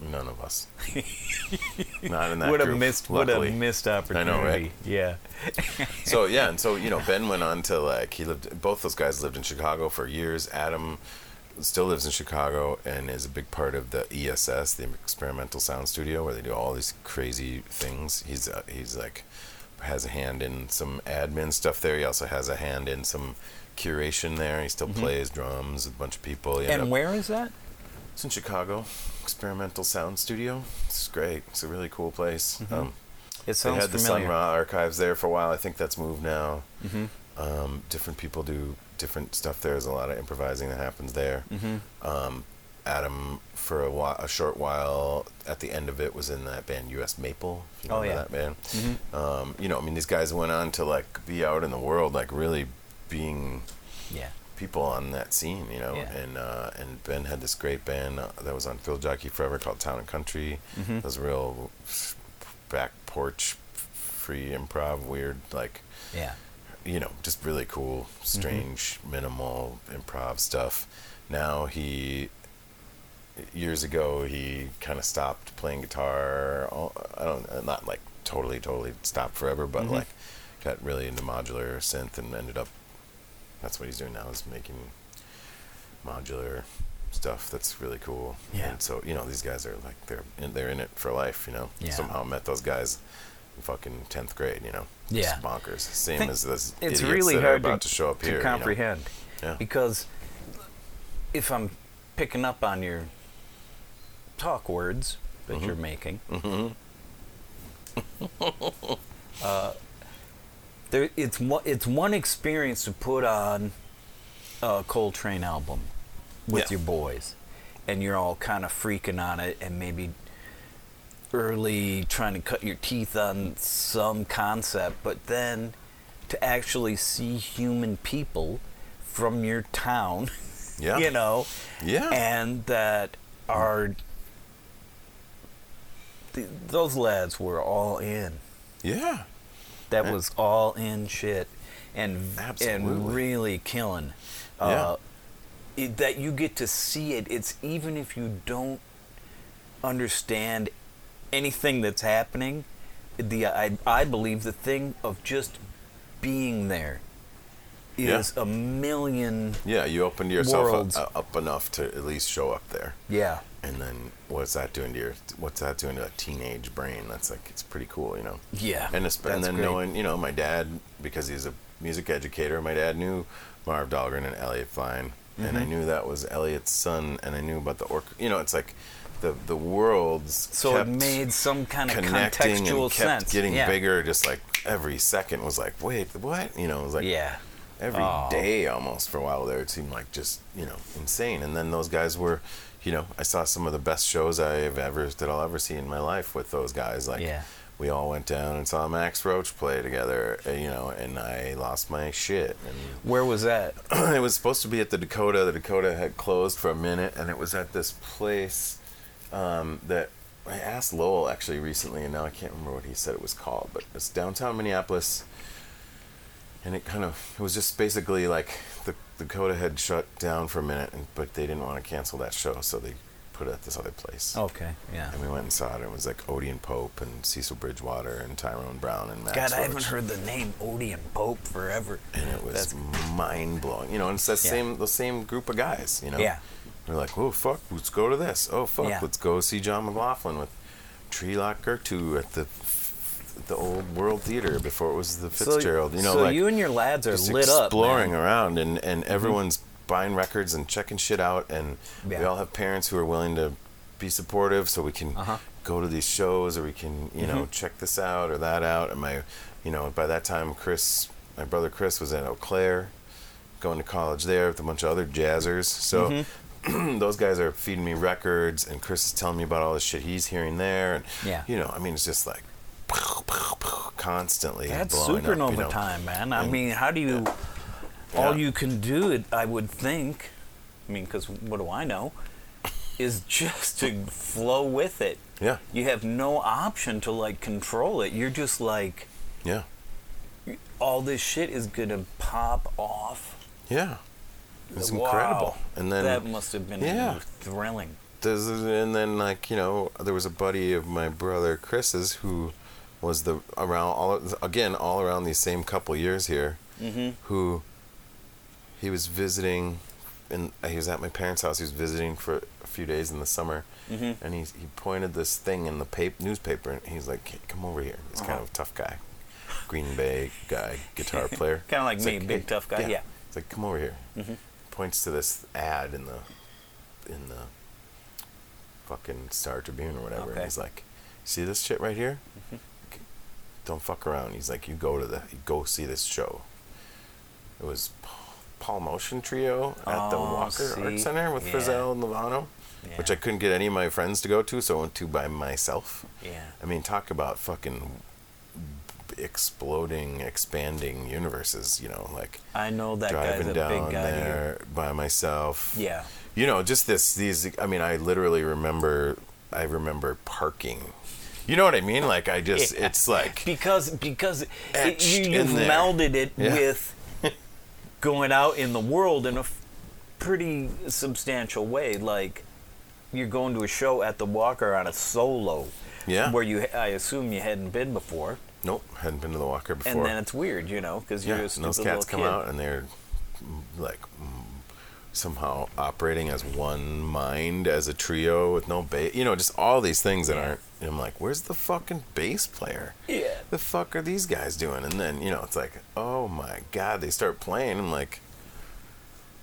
None of us? *laughs* Not in that What a group, missed a luckily. missed I know, right? Yeah. *laughs* so yeah, and so you know, Ben went on to like he lived. Both those guys lived in Chicago for years. Adam still lives in Chicago and is a big part of the ESS, the Experimental Sound Studio, where they do all these crazy things. He's uh, he's like has a hand in some admin stuff there. He also has a hand in some curation there. He still plays drums with a bunch of people. He Mm-hmm. And up- where is that? It's in Chicago, Experimental Sound Studio. It's great. It's a really cool place. Um, It they sounds had the Sun. Ra archives there for a while. I think that's moved now. Mm-hmm. Um, different people do different stuff there. There's a lot of improvising that happens there. Mm-hmm. Um, Adam, for a while, a short while, at the end of it, was in that band U.S. Maple. You Oh, yeah. that band. Mhm. Um, you know, I mean, these guys went on to like be out in the world, like really being Yeah. People on that scene, you know. Yeah. And uh, and Ben had this great band uh, that was on Thrill Jockey Forever called Town and Country. Mhm. It was real back porch, free improv, weird, like Yeah. you know, just really cool, strange, minimal improv stuff. Now he, years ago, he kind of stopped playing guitar. I don't, not like totally, totally stopped forever, but Mhm. like got really into modular synth and ended up. That's what he's doing now is making modular stuff that's really cool. Yeah. And so you know these guys are like they're in, they're in it for life. You know. Yeah. Somehow met those guys in fucking tenth grade. You know. Yeah. Just bonkers. Same as this. It's really hard to, to, show up to here. you know. comprehend Yeah. because if I'm picking up on your talk words that Mhm. you're making, Mm-hmm. *laughs* uh, there it's one it's one experience to put on a Coltrane album with Yeah. your boys, and you're all kind of freaking on it, and maybe early trying to cut your teeth on some concept, but then to actually see human people from your town, *laughs* Yeah. you know, Yeah. and that are th- those lads were all in. yeah. That Yeah. was all in shit, and and really killing. Uh, it, that you get to see it. It's even if you don't understand anything that's happening. The I I believe the thing of just being there Yeah. a million. Yeah. You opened yourself up, up enough to at least show up there. Yeah. And then what's that doing to your what's that doing to a teenage brain? That's like it's pretty cool, you know. Yeah. And it's, and then great. knowing, you know, my dad because he's a music educator, my dad knew Marv Dahlgren and Elliot Fine, and I Mhm. knew that was Elliot's son, and I knew about the orc. You know, it's like the the worlds. So it made some kind of contextual and kept sense. getting yeah. bigger. Just like every second was like, wait, what? You know, it was like yeah. Every Oh. day almost for a while there. It seemed like just you know insane. And then those guys were, you know, I saw some of the best shows I've ever that I'll ever see in my life with those guys. Like Yeah. we all went down and saw Max Roach play together, uh, you know, and I lost my shit. And Where was that? *clears throat* it was supposed to be at the Dakota. The Dakota had closed for a minute, and it was at this place um, that I asked Lowell actually recently, and now I can't remember what he said it was called, but it's downtown Minneapolis. And it kind of it was just basically like the Dakota had shut down for a minute, and, but they didn't want to cancel that show, so they put it at this other place. Okay. Yeah. And we went and saw it. and It was like Odean Pope and Cecil Bridgewater and Tyrone Brown and Max God, I haven't heard the name Odean Pope forever. and it was That's- mind blowing. You know, and it's that Yeah. same the same group of guys. You know, Yeah. We're like, oh fuck, let's go to this. Oh fuck, Yeah. let's go see John McLaughlin with Trilok Gurtu at the the old World Theater before it was the Fitzgerald. you know, so like you and your lads are lit up. exploring. Mm-hmm. around, and and everyone's buying records and checking shit out, and we all have parents who are willing to be supportive, so we can Uh-huh. go to these shows or we can you know Mhm. check this out or that out. And my, you know, by that time, Chris, my brother Chris was at Eau Claire, going to college there with a bunch of other jazzers. So. Mm-hmm. *clears throat* those guys are feeding me records, and Chris is telling me about all the shit he's hearing there, and Yeah. you know, I mean, it's just like constantly That's blowing supernova up, you know. time, man. I And- mean, how do you? Yeah. All you can do, it, I would think, I mean, because what do I know? Is *laughs* just to flow with it. Yeah. You have no option to like control it. You're just like, Yeah. all this shit is gonna pop off. Yeah. It's Wow. incredible. And then that must have been yeah. thrilling. there's and then like you know there was a buddy of my brother Chris's who was the around all again all around these same couple years here Mm-hmm. who he was visiting and he was at my parents house he was visiting for a few days in the summer Mhm. and he he pointed this thing in the paper, newspaper and he's like hey, come over here he's kind Uh-huh. of a tough guy Green Bay guy guitar *laughs* player Kinda like He's me, big tough guy, yeah. it's like come over here Mhm. points to this ad in the in the fucking Star Tribune or whatever, and he's like, "See this shit right here? Mhm. Don't fuck around." He's like, "You go to the go see this show." It was Paul- Motian Trio at the Oh, Walker Art? Center with Yeah. Frisell and Lovano, which I couldn't get any of my friends to go to, so I went to by myself. Yeah. I mean, talk about fucking exploding, expanding universes. You know, like I know that driving a down big guy there here. by myself. Yeah. You know, just this these I mean, I literally remember I remember parking. You know what I mean? Like I just Yeah. it's like because because it, you, you've melded it Yeah. with *laughs* going out in the world in a f- pretty substantial way. Like you're going to a show at the Walker on a solo, Yeah. where you I assume you hadn't been before, Nope, hadn't been to the Walker before. and then it's weird, you know, because you're yeah, a and stupid those little cats come kid. out and they're mm, like mm, somehow operating as one mind as a trio with no bass. You know, just all these things that aren't. And I'm like, where's the fucking bass player? Yeah. The fuck are these guys doing? And then you know, it's like, oh my god, they start playing. I'm like,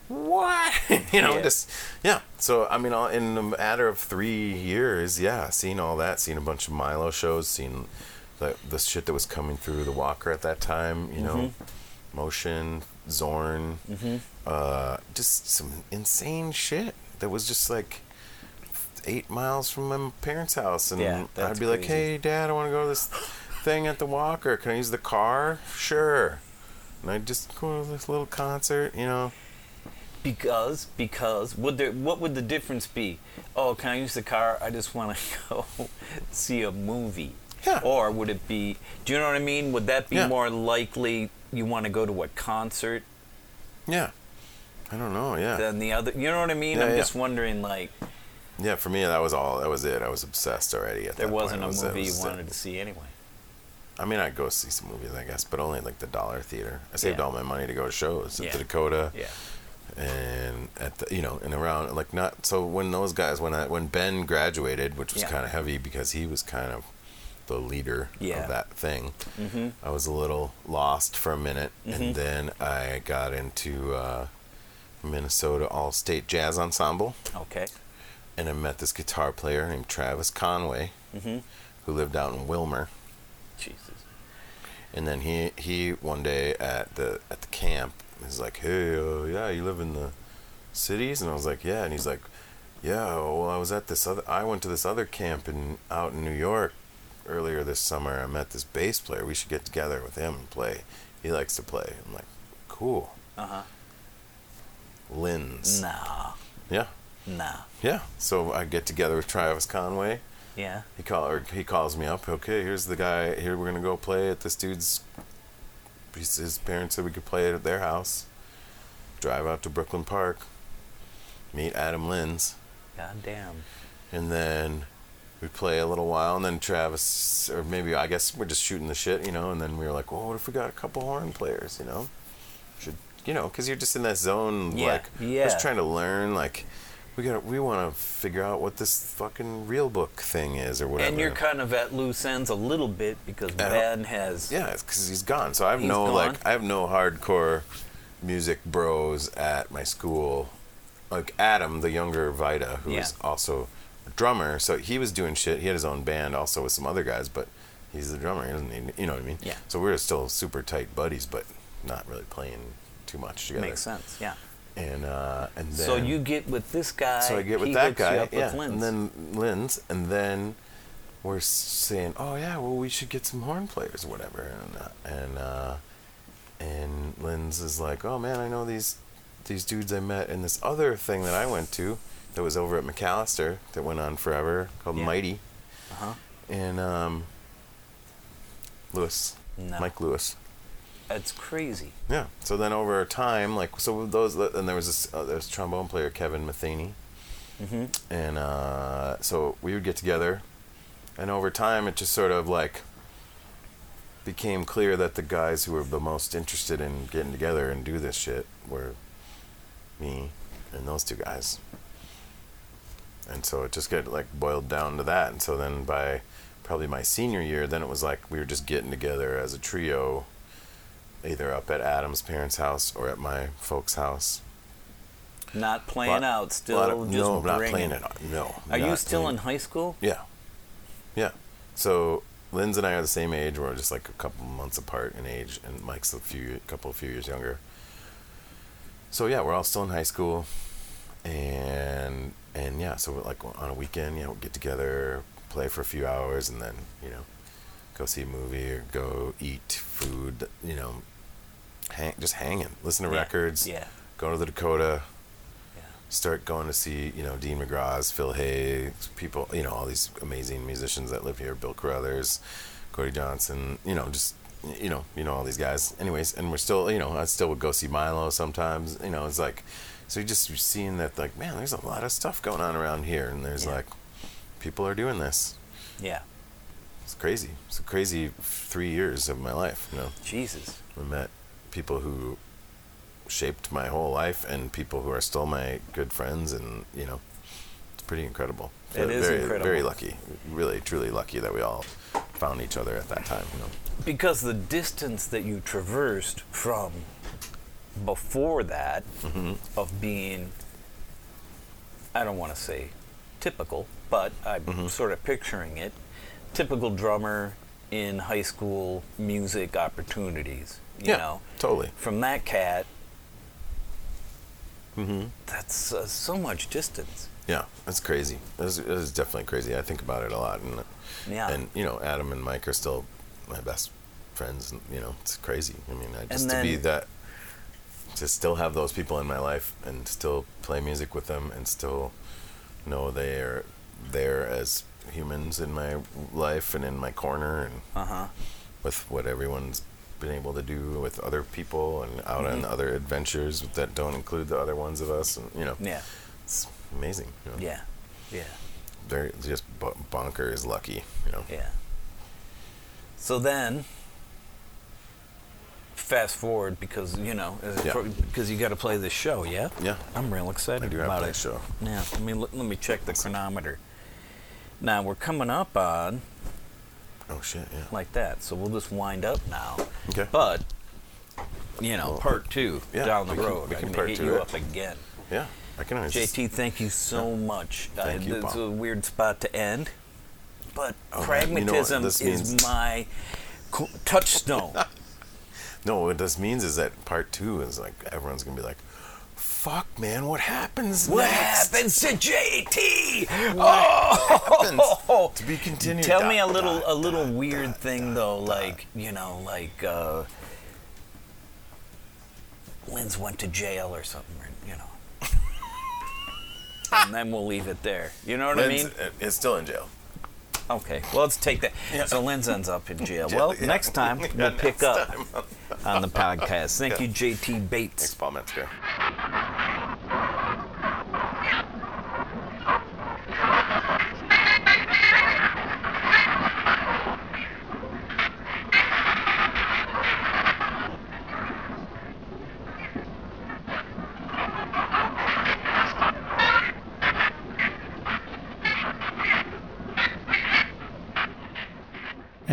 what? *laughs* you know, Yeah. just yeah. So I mean, all, in a matter of three years, yeah, seeing all that, seeing a bunch of Milo shows, seeing the the shit that was coming through the Walker at that time, you know, Mm-hmm. Motian, Zorn, uh, just some insane shit that was just like eight miles from my parents' house, and Yeah, I'd be like, "Hey, Dad, I want to go to this thing at the Walker. Can I use the car? Sure." And I'd just go to this little concert, you know. Because because would there what would the difference be? Oh, can I use the car? I just want to *laughs* go see a movie. Yeah. Or would it be? Do you know what I mean? Would that be Yeah. more likely you want to go to a concert Yeah. I don't know. Yeah. than the other? You know what I mean? Yeah, I'm yeah. just wondering. Like, yeah. For me, that was all. That was it. I was obsessed already. At there that point. There wasn't It a was- movie you was it. wanted to see anyway. I mean, I'd go see some movies, I guess, but only like the dollar theater. I saved Yeah. all my money to go to shows at Yeah. the Dakota. Yeah. and at the you know and around like not so when those guys when I when Ben graduated which was Yeah. kind of heavy because he was kind of the leader Yeah. of that thing Mm-hmm. I was a little lost for a minute Mhm. and then I got into uh, Minnesota All State Jazz Ensemble Okay. And I met this guitar player named Travis Conway Mm-hmm. who lived out in Willmar Jesus. and then he he one day at the at the camp he's like, "Hey, uh, yeah, you live in the cities?" And I was like, "Yeah." And he's like, "Yeah, well, I was at this other. I went to this other camp in out in New York earlier this summer. I met this bass player. We should get together with him and play. He likes to play." I'm like, "Cool." Uh huh. Linz. Nah. Yeah, Nah. yeah. So I get together with Travis Conway. Yeah. He call or he calls me up. Okay, here's the guy. Here we're gonna go play at this dude's. His parents said we could play it at their house. Drive out to Brooklyn Park. Meet Adam Linz, God damn. and then we play a little while, and then Travis, or maybe I guess we're just shooting the shit, you know. And then we were like, well, what if we got a couple horn players, you know? Should you know? Because you're just in that zone, Yeah, like yeah. just trying to learn, like. We got. We want to figure out what this fucking real book thing is, or whatever. And you're kind of at loose ends a little bit because Ben has. Yeah, because he's gone. So I have no gone. like I have no hardcore music bros at my school. Like Adam, the younger Vida, who is Yeah. also a drummer. So he was doing shit. He had his own band also with some other guys, but he's the drummer. He doesn't need, you know what I mean? Yeah. So we are still super tight buddies, but not really playing too much together. Makes sense. Yeah. And uh, and then so you get with this guy. so I get with that guy, yeah, Linz. and then Linz, and then we're saying, oh yeah, well we should get some horn players or whatever, and uh, and uh, and Linz is like, oh man, I know these these dudes I met in this other thing that I went to that was over at Macalester that went on forever called Yeah. Mighty Uh-huh. and um, Lewis, No. Mike Lewis. That's crazy. Yeah. So then over time, like so those, and there was this uh, there's trombone player Kevin Matheny, Mm-hmm. and uh, so we would get together, and over time it just sort of like became clear that the guys who were the most interested in getting together and do this shit were me and those two guys. And so it just got like boiled down to that. And so then by probably my senior year, then it was like we were just getting together as a trio, either up at Adam's parents' house or at my folks' house. Not playing Lot- out, still of- just no, not playing it. out. No. Are you still playing- in high school? Yeah. Yeah. So Linz and I are the same age. We're just like a couple months apart in age, and Mike's a few, couple, few years younger. So yeah, we're all still in high school, and and yeah, so we're like on a weekend, you know, get together, play for a few hours, and then you know, go see a movie or go eat food. You know, hang, just hanging, listen to Yeah. records, Yeah. go to the Dakota, Yeah. start going to see, you know, Dean Magraw's, Phil Hey, people, you know, all these amazing musicians that live here, Bill Carrothers, Cody Johnson, you know, just, you know, you know, all these guys. Anyways, and we're still, you know, I still would go see Milo sometimes, you know, it's like, so you're just seeing that, like, man, there's a lot of stuff going on around here, and there's Yeah. like, people are doing this. Yeah. It's crazy. It's a crazy three years of my life, you know. Jesus. We met people who shaped my whole life and people who are still my good friends and you know it's pretty incredible It is very, incredible. very lucky really truly lucky that we all found each other at that time you know Because the distance that you traversed from before that Mm-hmm. of being, I don't want to say typical, but I'm Mm-hmm. sort of picturing it typical drummer in high school music opportunities. You yeah know, totally from that cat, mm-hmm. that's uh, so much distance. yeah that's crazy it's, it's definitely crazy i think about it a lot and Yeah. and you know adam and mike are still my best friends and you know it's crazy i mean I, just And to be that to still have those people in my life and still play music with them and still know they are there as humans in my life and in my corner and Uh huh. with what everyone's been able to do with other people and out on Mhm. other adventures that don't include the other ones of us and you know Yeah. it's amazing you know? Yeah. Yeah. very just bo- bonker is lucky you know Yeah. So then, fast forward because you know as- Yeah. because you got to play this show. Yeah. yeah I'm real excited I do about play it. show. Yeah. Let me let me check the chronometer. Now we're coming up on oh shit yeah like that, so we'll just wind up now. okay But you know, Well, part two yeah, down the can- road. we I'm can part hit two you it. up again. yeah i can always JT, thank you so much. Uh, thank you, It's a weird spot to end, but Oh, man, you know pragmatism is means? my touchstone. *laughs* no what this means is that part two is like everyone's gonna be like fuck man what happens what next? happens to JT? oh, happens? to be *laughs* continued Tell Dot, me a little, dot, a little dot, weird thing though, like you know, like uh, Linz went to jail or something, or, you know. *laughs* and then we'll leave it there. You know what I mean? uh, it's still in jail Okay, well, let's take that. Yeah. So Linz ends up in jail. *laughs* Well, yeah. next time *laughs* Yeah, we'll pick next up on the podcast. Thank you, JT Bates. Thanks. Paul Metzger.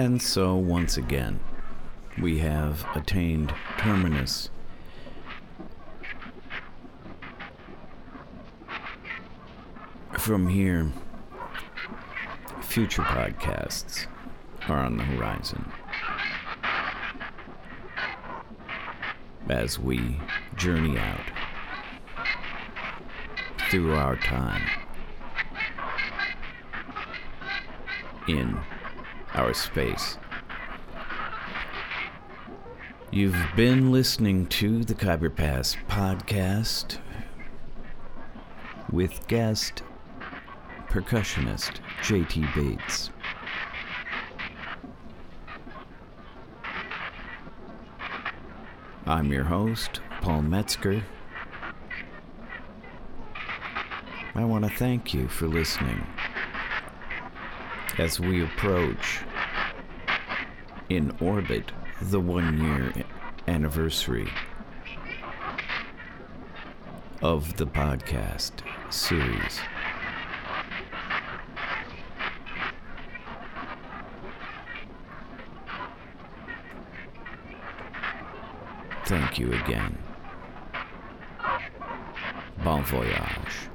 And so, once again, we have attained terminus. From here, future podcasts are on the horizon. As we journey out through our time in our space You've been listening to the Khyber Pass podcast with guest percussionist JT Bates. I'm your host, Paul Metzger. I want to thank you for listening as we approach in orbit the one year anniversary of the podcast series. Thank you again. Bon voyage.